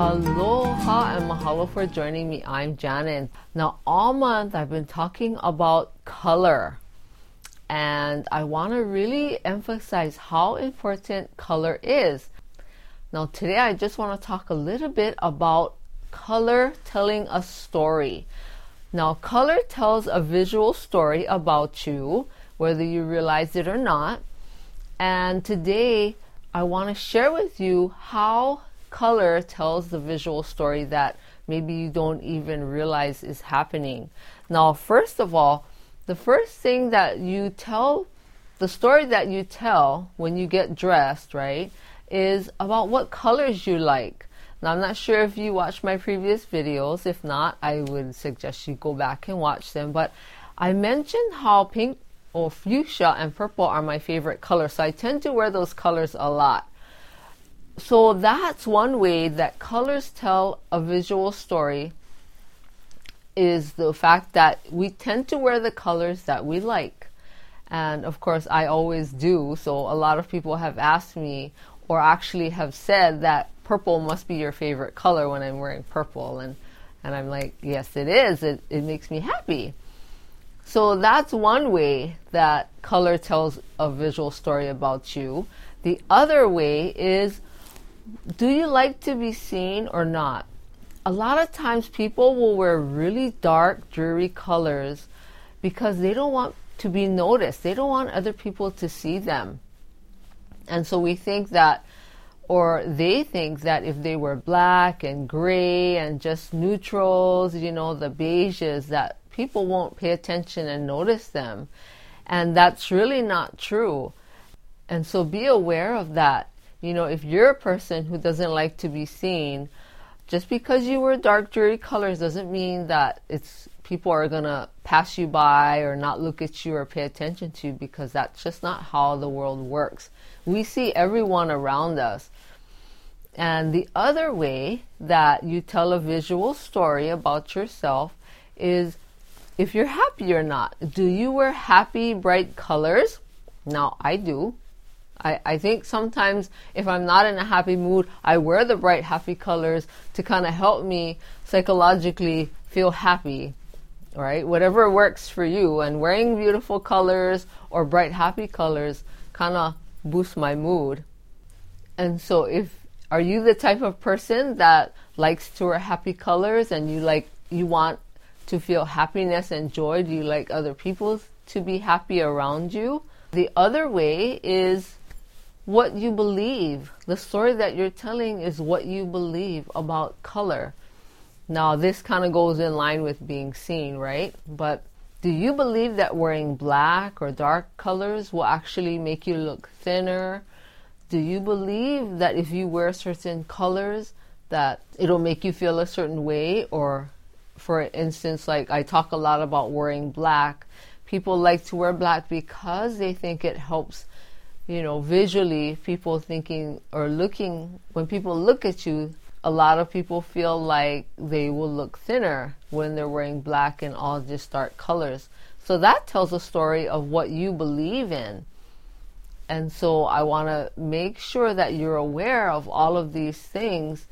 Aloha and mahalo for joining me. I'm Janet. Now, all month I've been talking about color, and I want to really emphasize how important color is. Now, today I just want to talk a little bit about color telling a story. Now, color tells a visual story about you, whether you realize it or not. And today I want to share with you how color tells the visual story that maybe you don't even realize is happening. Now, first of all, the first thing that you tell, the story that you tell when you get dressed, right, is about what colors you like. Now, I'm not sure if you watched my previous videos. If not, I would suggest you go back and watch them. But I mentioned how pink or fuchsia and purple are my favorite colors. So I tend to wear those colors a lot. So that's one way that colors tell a visual story is the fact that we tend to wear the colors that we like. And of course, I always do. So a lot of people have asked me or actually have said that purple must be your favorite color when I'm wearing purple. And, and I'm like, yes, it is. It, it makes me happy. So that's one way that color tells a visual story about you. The other way is do you like to be seen or not? A lot of times people will wear really dark, dreary colors because they don't want to be noticed. They don't want other people to see them. And so we think that, or they think that if they were black and gray and just neutrals, you know, the beiges, that people won't pay attention and notice them. And that's really not true. And so be aware of that. You know, if you're a person who doesn't like to be seen, just because you wear dark dreary colors doesn't mean that it's people are gonna pass you by or not look at you or pay attention to you because that's just not how the world works. We see everyone around us. And the other way that you tell a visual story about yourself is if you're happy or not. Do you wear happy, bright colors? Now, I do. I, I think sometimes if I'm not in a happy mood, I wear the bright, happy colors to kind of help me psychologically feel happy, right? Whatever works for you. And wearing beautiful colors or bright, happy colors kind of boosts my mood. And so, if are you the type of person that likes to wear happy colors and you like you want to feel happiness and joy? Do you like other people to be happy around you? The other way is what you believe. The story that you're telling is what you believe about color. Now, this kind of goes in line with being seen, right? But do you believe that wearing black or dark colors will actually make you look thinner? Do you believe that if you wear certain colors that it'll make you feel a certain way or for instance like I talk a lot about wearing black people like to wear black because they think it helps you know, visually, people thinking or looking, when people look at you, a lot of people feel like they will look thinner when they're wearing black and all just dark colors. So that tells a story of what you believe in. And so I want to make sure that you're aware of all of these things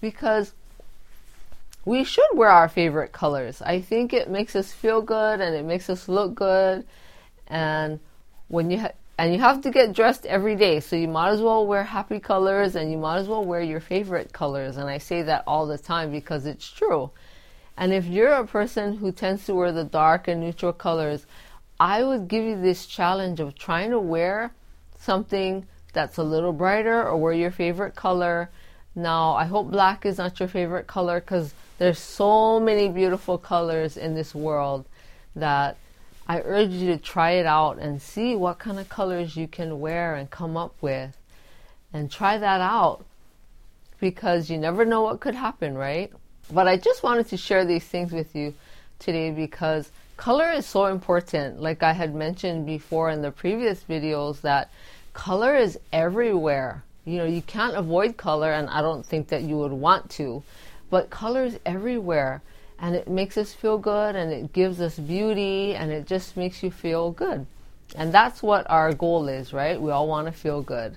because we should wear our favorite colors. I think it makes us feel good and it makes us look good. And when you ha- and you have to get dressed every day, so you might as well wear happy colors and you might as well wear your favorite colors. And I say that all the time because it's true. And if you're a person who tends to wear the dark and neutral colors, I would give you this challenge of trying to wear something that's a little brighter or wear your favorite color. Now, I hope black is not your favorite color because there's so many beautiful colors in this world that I urge you to try it out and see what kind of colors you can wear and come up with. And try that out because you never know what could happen, right? But I just wanted to share these things with you today because color is so important. Like I had mentioned before in the previous videos, that color is everywhere. You know, you can't avoid color, and I don't think that you would want to, but color is everywhere and it makes us feel good and it gives us beauty and it just makes you feel good. And that's what our goal is, right? We all want to feel good.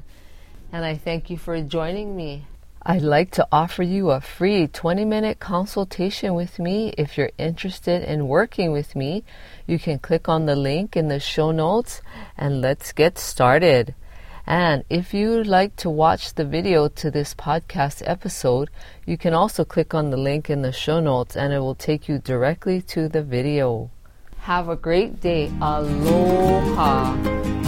And I thank you for joining me. I'd like to offer you a free 20 minute consultation with me. If you're interested in working with me, you can click on the link in the show notes and let's get started. And if you'd like to watch the video to this podcast episode, you can also click on the link in the show notes and it will take you directly to the video. Have a great day. Aloha.